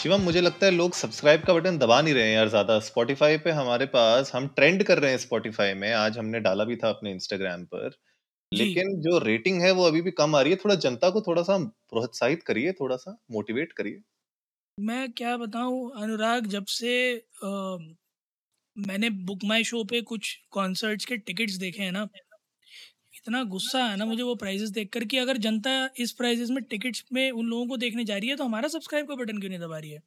शिवम मुझे लगता है लोग सब्सक्राइब का बटन दबा नहीं रहे हैं यार ज़्यादा। स्पॉटिफाई पे हमारे पास हम ट्रेंड कर रहे हैं स्पॉटिफाई में। आज हमने डाला भी था अपने इंस्टाग्राम पर। लेकिन जो रेटिंग है वो अभी भी कम आ रही है। थोड़ा जनता को थोड़ा सा प्रोत्साहित करिए थोड़ा सा मोटिवेट करिए। मैं क्या बताऊँ अनुराग जब से अ, मैंने बुक माई शो पे कुछ कॉन्सर्ट्स के टिकट्स देखे हैं ना इतना गुस्सा है ना मुझे वो प्राइजेस देख कर कि अगर जनता इस प्राइजेस में टिकट्स में उन लोगों को देखने जा रही है तो हमारा सब्सक्राइब का बटन क्यों नहीं दबा रही है?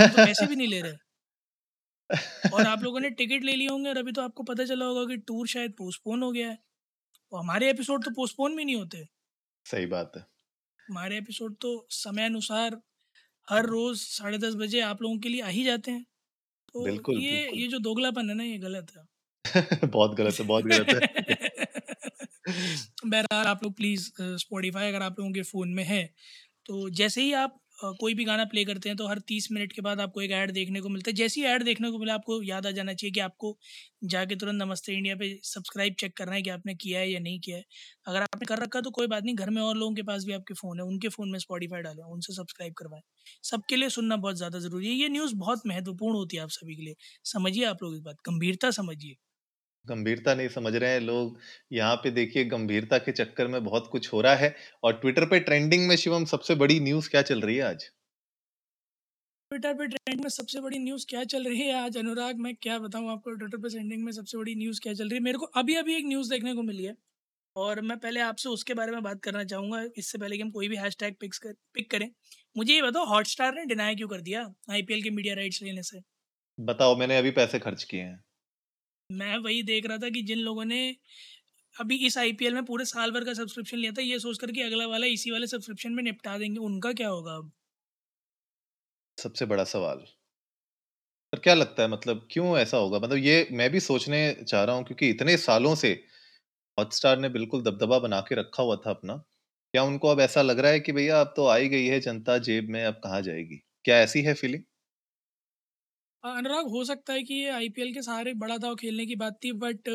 तो पैसे भी नहीं ले रहे। और आप लोगों ने टिकट ले लिए होंगे और अभी तो आपको पता चला होगा कि टूर शायद पोस्टपोन हो गया है। और हमारे एपिसोड तो पोस्टपोन भी नहीं होते। सही बात है। हमारे एपिसोड तो समय अनुसार हर रोज साढ़े दस बजे आप लोगों के लिए आ ही जाते हैं। तो बिल्कुल ये बिल्कुल। ये जो दोगलापन है ना ये गलत है। बहुत गलत है बहुत गलत है। बहरहाल आप लोग प्लीज़ स्पॉटीफाई अगर आप लोगों के फ़ोन में है तो जैसे ही आप कोई भी गाना प्ले करते हैं तो हर तीस मिनट के बाद आपको एक ऐड देखने को मिलता है। जैसे ही ऐड देखने को मिला, आपको याद आ जाना चाहिए कि आपको जाके तुरंत नमस्ते इंडिया पे सब्सक्राइब चेक करना है कि आपने किया है या नहीं किया है। अगर आपने कर रखा तो कोई बात नहीं, घर में और लोगों के पास भी आपके फ़ोन है, उनके फ़ोन में स्पॉटीफाई डालें, उनसे सब्सक्राइब करवाएँ। सबके लिए सुनना बहुत ज़्यादा ज़रूरी है। ये न्यूज़ बहुत महत्वपूर्ण होती है आप सभी के लिए। समझिए आप लोग इस बात, गंभीरता समझिए। गंभीरता नहीं समझ रहे हैं लोग। यहाँ पे देखिए गंभीरता के चक्कर में बहुत कुछ हो रहा है और ट्विटर पे ट्रेंडिंग में शिवम सबसे बड़ी न्यूज़ क्या चल रही है आज? ट्विटर पे ट्रेंड में सबसे बड़ी न्यूज़ क्या चल रही है आज? अनुराग मैं क्या बताऊँ आपको? ट्विटर पे ट्रेंडिंग में सबसे बड़ी न्यूज़ क्या चल रही है? मेरे को अभी अभी एक न्यूज़ देखने को मिली है और मैं पहले आपसे उसके बारे में बात करना चाहूँगा। इससे पहले कि हम कोई भी हैश टैग पिक्स कर पिक करें। मुझे ये बताओ हॉटस्टार ने डिनाई क्यों कर दिया आईपीएल के मीडिया राइट्स लेने से? बताओ मैंने अभी पैसे खर्च किए हैं। मैं वही देख रहा था कि जिन लोगों ने अभी इस आईपीएल में पूरे साल भर का सब्सक्रिप्शन लिया था, ये सोच कर कि अगला वाला इसी वाले सब्सक्रिप्शन में निपटा देंगे, उनका क्या होगा अब? सबसे बड़ा सवाल। पर क्या लगता है मतलब क्यों ऐसा होगा? मतलब ये मैं भी सोचने चाह रहा हूँ क्योंकि इतने सालों से हॉटस्टार ने बिल्कुल दबदबा बना के रखा हुआ था अपना। क्या उनको अब ऐसा लग रहा है कि भैया अब तो आई गई है जनता जेब में, अब कहाँ जाएगी? क्या ऐसी है फीलिंग अनुराग हो सकता है कि ये आईपीएल के सहारे बड़ा दाव खेलने की बात थी बट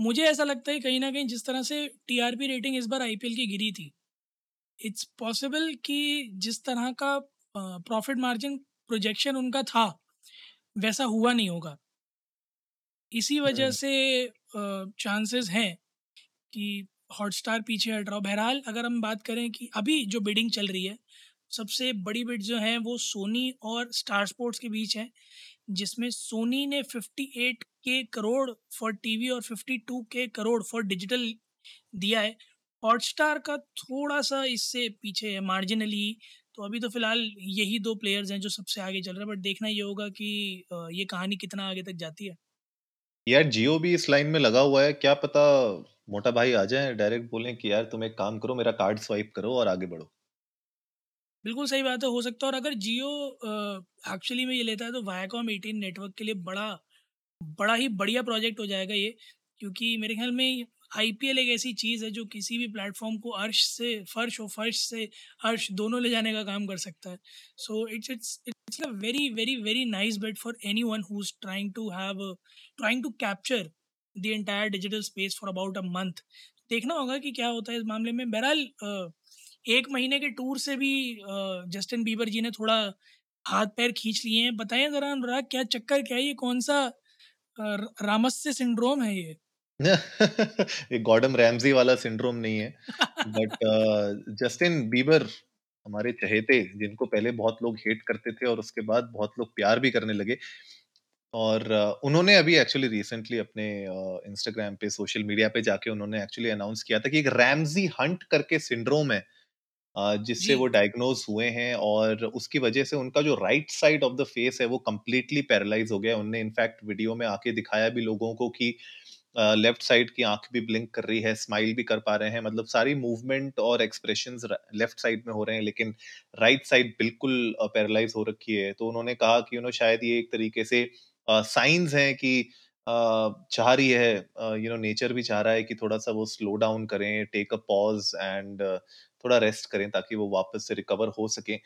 मुझे ऐसा लगता है कहीं ना कहीं जिस तरह से टीआरपी रेटिंग इस बार आईपीएल की गिरी थी इट्स पॉसिबल कि जिस तरह का प्रॉफिट मार्जिन प्रोजेक्शन उनका था वैसा हुआ नहीं होगा। इसी वजह हम्म। से चांसेस हैं कि हॉटस्टार पीछे हट रहा हो। बहरहाल अगर हम बात करें कि अभी जो बिडिंग चल रही है सबसे बड़ी बिड जो है वो सोनी और स्टार स्पोर्ट्स के बीच है। जिसमें सोनी ने 58 के करोड़ फॉर टीवी और 52 के करोड़ फॉर डिजिटल दिया है। हॉटस्टार का थोड़ा सा इससे पीछे है मार्जिनली तो अभी तो फ़िलहाल यही दो प्लेयर्स हैं जो सबसे आगे चल रहे हैं बट देखना ये होगा कि ये कहानी कितना आगे तक जाती है। यार, जियो भी इस लाइन में लगा हुआ है, क्या पता मोटा भाई आ जाए डायरेक्ट बोलें कि, यार, तुम एक काम करो, मेरा कार्ड स्वाइप करो और आगे बढ़ो। बिल्कुल सही बात है, हो सकता है। और अगर जियो एक्चुअली में ये लेता है तो वायाकॉम 18 नेटवर्क के लिए बड़ा बड़ा ही बढ़िया प्रोजेक्ट हो जाएगा ये, क्योंकि मेरे ख्याल में आईपीएल एक ऐसी चीज़ है जो किसी भी प्लेटफॉर्म को अर्श से, फर्श और फर्श से अर्श दोनों ले जाने का काम कर सकता है। So it's it's it's a very very very nice bet for anyone who is trying to have trying to capture the entire digital space for about a month देखना होगा कि क्या होता है इस मामले में। बहरहाल एक महीने के टूर से भी जस्टिन बीबर जी ने थोड़ा हाथ पैर खींच लिए हैं। बताएँ जरा अनुराग क्या चक्कर क्या है ये कौन सा रामस्य सिंड्रोम है ये? ये गॉर्डन रैमजी वाला सिंड्रोम नहीं है। बट जस्टिन बीबर हमारे चहेते जिनको पहले बहुत लोग हेट करते थे और उसके बाद बहुत लोग प्यार भी करने लगे और अ, उन्होंने अभी एक्चुअली रिसेंटली अपने इंस्टाग्राम uh, पे सोशल मीडिया पे जाके उन्होंने एक्चुअली अनाउंस किया था कि एक रैमजी हंट करके सिंड्रोम है। अ, जिससे जी। वो डायग्नोज हुए हैं और उसकी वजह से उनका जो right side of the face है वो कंप्लीटली पैरालाइज हो गया है। उनने इनफैक्ट वीडियो में आके दिखाया भी लोगों को कि लेफ़्ट साइड की आँख भी ब्लिंक कर रही है स्माइल भी कर पा रहे हैं। मतलब सारी मूवमेंट और एक्सप्रेशंस लेफ़्ट साइड में हो रहे हैं लेकिन राइट साइड बिल्कुल पैरालाइज हो रखी है। तो उन्होंने कहा कि यू नो शायद ये एक तरीके से साइंस हैं कि चाह रही है यू नो नेचर भी चाह रहा है कि थोड़ा सा वो स्लो डाउन करें टेक अ पॉज एंड थोड़ा रेस्ट करें ताकि वो वापस से रिकवर हो सके।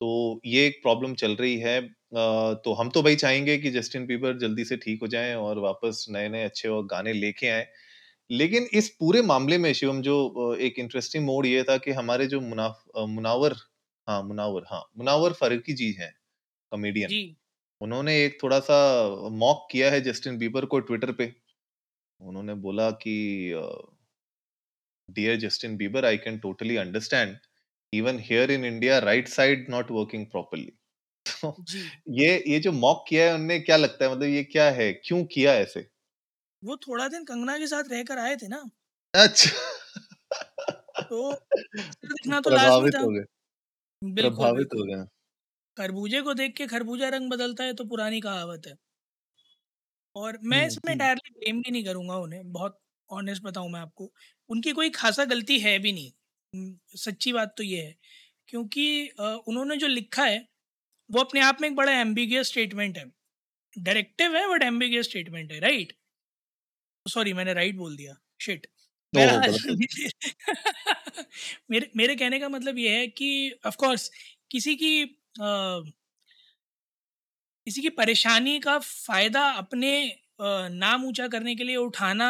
तो ये एक प्रॉब्लम चल रही है। तो हम तो भाई चाहेंगे कि जस्टिन बीबर जल्दी से ठीक हो जाएँ और वापस नए नए अच्छे और गाने लेके आए। लेकिन इस पूरे मामले में शिवम, जो एक इंटरेस्टिंग मोड ये था कि हमारे जो मुनाफ मुनावर हाँ मुनावर हाँ मुनावर फारूकी जी हैं कॉमेडियन जी। उन्होंने एक थोड़ा सा मॉक किया है जस्टिन बीबर को ट्विटर पे। उन्होंने बोला कि dear Justin Bieber I can totally understand even here in India right side not working properly तो जी। ये ये जो मॉक किया है उनने क्या लगता है? मतलब ये क्या है? क्यों किया ऐसे वो थोड़ा दिन कंगना के साथ रहकर आए थे ना। अच्छा। तो दिखना तो लाजमी प्रभावित था। हो गए। बिल्कुल प्रभावित हो बिल्कुल। गए। खरबूजे को देख के खरबूजा रंग बदलता है तो पुरानी कहावत है। और मैं हम्म इसमें डायरेक्टली ब्लेम भी नहीं करूँगा उन्हें बहुत ऑनेस्ट बताऊँ मैं आपको। उनकी कोई खासा गलती है भी नहीं। सच्ची बात तो ये है क्योंकि अ, उन्होंने जो लिखा है वो अपने आप में एक बड़ा एम्बिगियस स्टेटमेंट है। डायरेक्टिव है बट एम्बिगियस स्टेटमेंट है राइट सॉरी मैंने राइट बोल दिया। शिट ओहो बहरहाल गलत हो गया। मेरे मेरे कहने का मतलब ये है कि ऑफ़ कोर्स किसी की किसी की परेशानी का फ़ायदा अपने नाम ऊँचा करने के लिए उठाना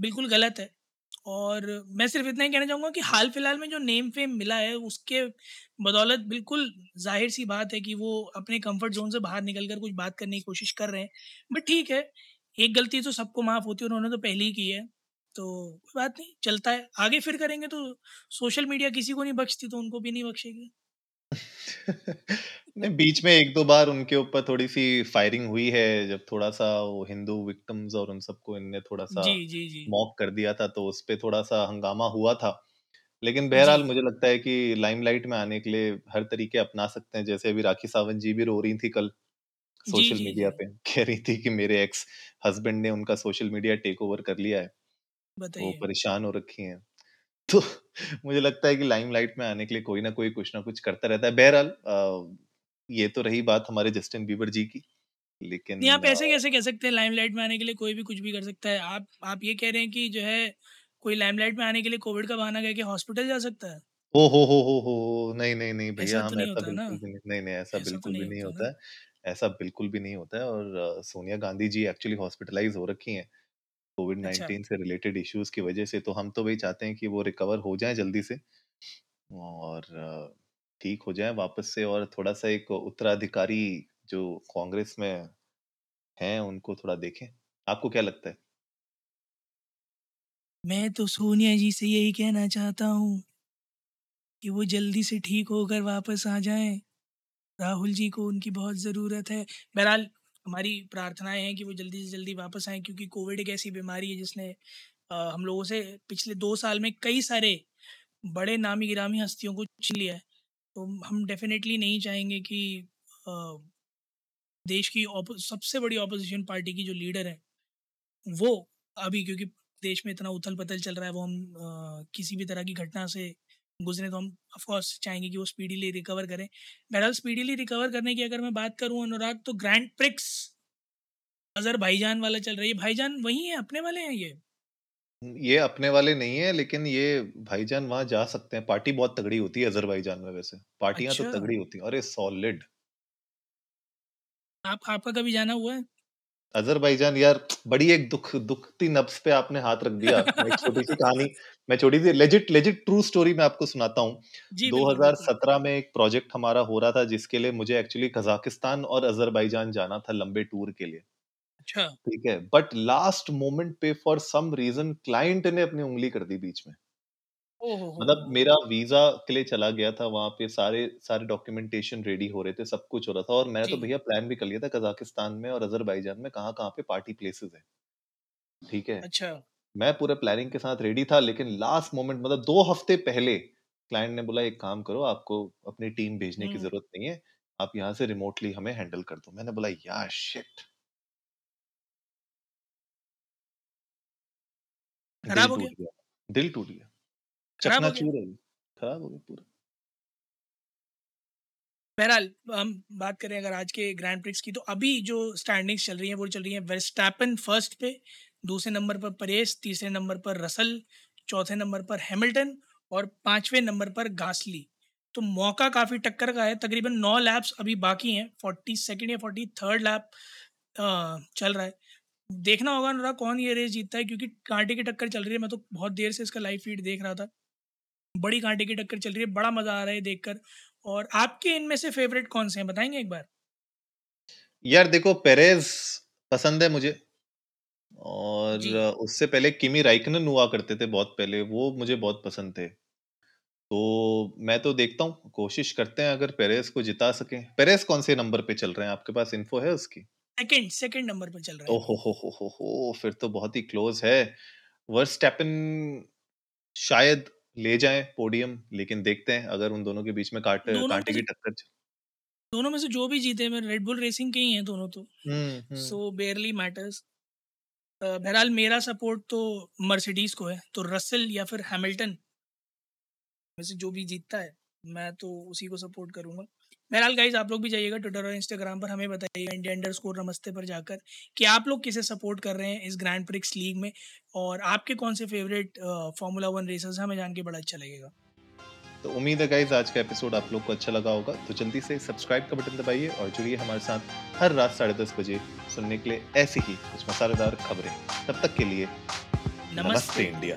बिल्कुल गलत है। और मैं सिर्फ़ इतना ही कहना चाहूँगा कि हाल-फिलहाल में जो नेम फ़ेम मिला है उसके बदौलत बिल्कुल ज़ाहिर-सी बात है कि वो अपने कम्फ़र्ट ज़ोन से बाहर निकल कर कुछ बात करने की कोशिश कर रहे हैं। बट ठीक है, एक गलती तो सबको माफ़ होती है, उन्होंने तो पहले ही की है। तो कोई बात नहीं, चलता है। आगे फिर करेंगे तो सोशल मीडिया किसी को नहीं बख्शती तो उनको भी नहीं बख्शेगी। नहीं बीच में एक दो बार उनके ऊपर थोड़ी सी फायरिंग हुई है जब थोड़ा सा वो हिंदू विक्टिम्स और उन सबको इनने थोड़ा सा जी, जी, जी। मॉक कर दिया था तो उस पे थोड़ा सा हंगामा हुआ था लेकिन जी। बहरहाल मुझे लगता है कि लाइमलाइट में आने के लिए हर तरीके अपना सकते हैं जैसे अभी राखी सावंत जी भी रो रही थी कल जी, सोशल जी, मीडिया जी। पे कह रही थी कि मेरे एक्स हस्बैंड ने उनका सोशल मीडिया टेक ओवर कर लिया है वो बताइए। परेशान हो रखी हैं तो मुझे लगता है कि लाइमलाइट में आने के लिए कोई ना कोई कुछ ना कुछ करता रहता है। बहरहाल अ, ये तो रही बात हमारे जस्टिन बीबर जी की लेकिन नहीं, आप अ, ऐसे कैसे कह सकते हैं? लाइमलाइट में आने के लिए कोई भी कुछ भी कर सकता है। आप आप ये कह रहे हैं कि जो है कोई लाइमलाइट में आने के लिए कोविड का बहाना करके हॉस्पिटल जा सकता है? हो हो हो हो हो नहीं नहीं नहीं भैया ऐसा तो हम नहीं ऐसा होता ना, बिल्कुल भी नहीं नहीं नहीं ऐसा ऐसा तो बिल्कुल भी नहीं होता होता है। ऐसा बिल्कुल भी नहीं होता है और अ, सोनिया गांधी जी एक्चुअली हॉस्पिटलाइज हो रखी हैं। कोविड अच्छा, 19 से रिलेटेड इश्यूज़ की वजह से तो हम तो वही चाहते हैं कि वो रिकवर हो जाएँ जल्दी से और अ, ठीक हो जाएँ वापस से और थोड़ा सा एक उत्तराधिकारी जो कांग्रेस में हैं उनको थोड़ा देखें आपको क्या लगता है मैं तो सोनिया जी से यही कहना चाहता हूँ कि वो जल्दी से ठीक होकर वापस आ जाएँ। राहुल जी को उनकी बहुत ज़रूरत है। बहरहाल हमारी प्रार्थनाएँ हैं कि वो जल्दी से जल्दी वापस आएँ क्योंकि कोविड एक ऐसी बीमारी है जिसने अ, हम लोगों से पिछले दो साल में कई सारे बड़े नामी-गिरामी हस्तियों को छीन लिया है। तो हम डेफ़िनेटली नहीं चाहेंगे कि अ, देश की सबसे बड़ी ऑपोज़िशन पार्टी की जो लीडर हैं, वो अभी क्योंकि देश में इतना उथल पथल चल रहा है, वो हम अ, किसी भी तरह की घटना से गुज़रे तो हम ऑफ़ कोर्स चाहेंगे कि वो स्पीडीली रिकवर करें। बहरहाल स्पीडीली रिकवर करने की अगर मैं बात करूँ अनुराग तो ग्रैंड प्रिक्स अज़रबैजान वाला चल रहा है। भाईजान वही हैं, अपने वाले हैं ये? ये अपने वाले नहीं है लेकिन ये भाईजान वहाँ जा सकते हैं पार्टी बहुत तगड़ी होती है अजरबैजान में वैसे पार्टियाँ अच्छा। तो अच्छा, तगड़ी होती हैं अरे सॉलिड आप आपका कभी जाना हुआ है? अजरबैजान यार बड़ी एक दुख दुखती नब्ज पे आपने हाथ रख दिया। मैं एक छोटी सी कहानी मैं छोटी सी लेजिट लेजिट ट्रू स्टोरी मैं आपको सुनाता हूँ। जी, बिल्कुल, बिल्कुल। 2017 में एक प्रोजेक्ट हमारा हो रहा था जिसके लिए मुझे एक्चुअली कजाकिस्तान और अजरबैजान जाना था लंबे टूर के लिए। अच्छा, ठीक है? बट लास्ट मोमेंट पे फॉर सम रीजन क्लाइंट ने अपनी उंगली कर दी बीच में। ओह हो, मतलब मेरा वीज़ा के लिए चला गया था वहाँ पे सारे सारे डॉक्यूमेंटेशन रेडी हो रहे थे सब कुछ हो रहा था और मैंने तो जी, भैया प्लान भी कर लिया था कजाकिस्तान में और अजरबैजान में कहाँ कहाँ पे पार्टी प्लेसेस है। ठीक है? अच्छा। मैं पूरे प्लानिंग के साथ रेडी था लेकिन लास्ट मोमेंट मतलब दो हफ़्ते पहले क्लाइंट ने बोला एक काम करो आपको अपनी टीम भेजने की हुँ, ज़रूरत नहीं है आप यहाँ से रिमोटली हमें हैंडल कर दो। मैंने बोला यार शिट खराब हो गया? टूट गया दिल टूट गया। गया चकनाचूर हो खराब हो गया पूरा बहरहाल हम बात करें अगर आज के ग्रैंड प्रिक्स की तो अभी जो स्टैंडिंग्स चल रही हैं वो चल रही हैं वेस्टैपन फ़र्स्ट पे दूसरे नंबर पर परेस तीसरे नंबर पर रसल चौथे नंबर पर हैमिल्टन और पाँचवें नंबर पर गासली तो मौका काफ़ी टक्कर का है तकरीबन नौ लैप्स अभी बाकी हैं फोर्टी सेकेंड या फोर्टी थर्ड लैप चल रहा है। देखना होगा अनुराग कौन ये रेस जीतता है क्योंकि कांटे की टक्कर चल रही है मैं तो बहुत देर से इसका लाइव फ़ीड देख रहा था। बड़ी कांटे की टक्कर चल रही है बड़ा मज़ा आ रहा है देखकर। और आपके इनमें से फेवरेट कौन से हैं बताएँगे एक बार? यार देखो पेरेज पसंद है मुझे। और जी। उससे पहले किमी राइकनन हुआ करते थे बहुत पहले वो मुझे बहुत पसंद थे। तो मैं तो देखता हूँ कोशिश करते हैं अगर पेरेस को जिता सके। पेरेस कौन से नंबर पे चल रहे हैं? आपके पास इन्फो है उसकी? सेकंड सेकंड नंबर पर चल रहा है। ओहो हो हो हो हो फिर तो बहुत ही क्लोज है। वर्स्टैपन शायद ले जाएँ पोडियम लेकिन देखते हैं अगर उन दोनों के बीच में काट कांटे की टक्कर दोनों में से जो भी जीते मैं रेड बुल रेसिंग के ही हैं दोनों तो। सो बेयरली मैटर्स बहरहाल मेरा सपोर्ट तो मर्सिडीज को है तो रसल या फिर हैमिल्टन में से जो भी जीतता है मैं तो उसी को सपोर्ट करूँगा। बहरहाल गाइज़ आप लोग भी जाइएगा ट्विटर और इंस्टाग्राम पर हमें बताइएगा इंडिया अंडर स्कोर नमस्ते पर जाकर कि आप लोग किसे सपोर्ट कर रहे हैं इस ग्रैंड प्रिक्स लीग में और आपके कौन से फेवरेट फार्मूला वन रेसर्स हमें जान के बड़ा अच्छा लगेगा। तो उम्मीद है गाइज़ आज का एपिसोड आप लोग को अच्छा लगा होगा। तो जल्दी से सब्सक्राइब का बटन दबाइए और जुड़िए हमारे साथ हर रात साढ़े दस बजे सुनने के लिए ऐसी ही कुछ मसालेदार खबरें। तब तक के लिए नमस्ते। नमस्ते इंडिया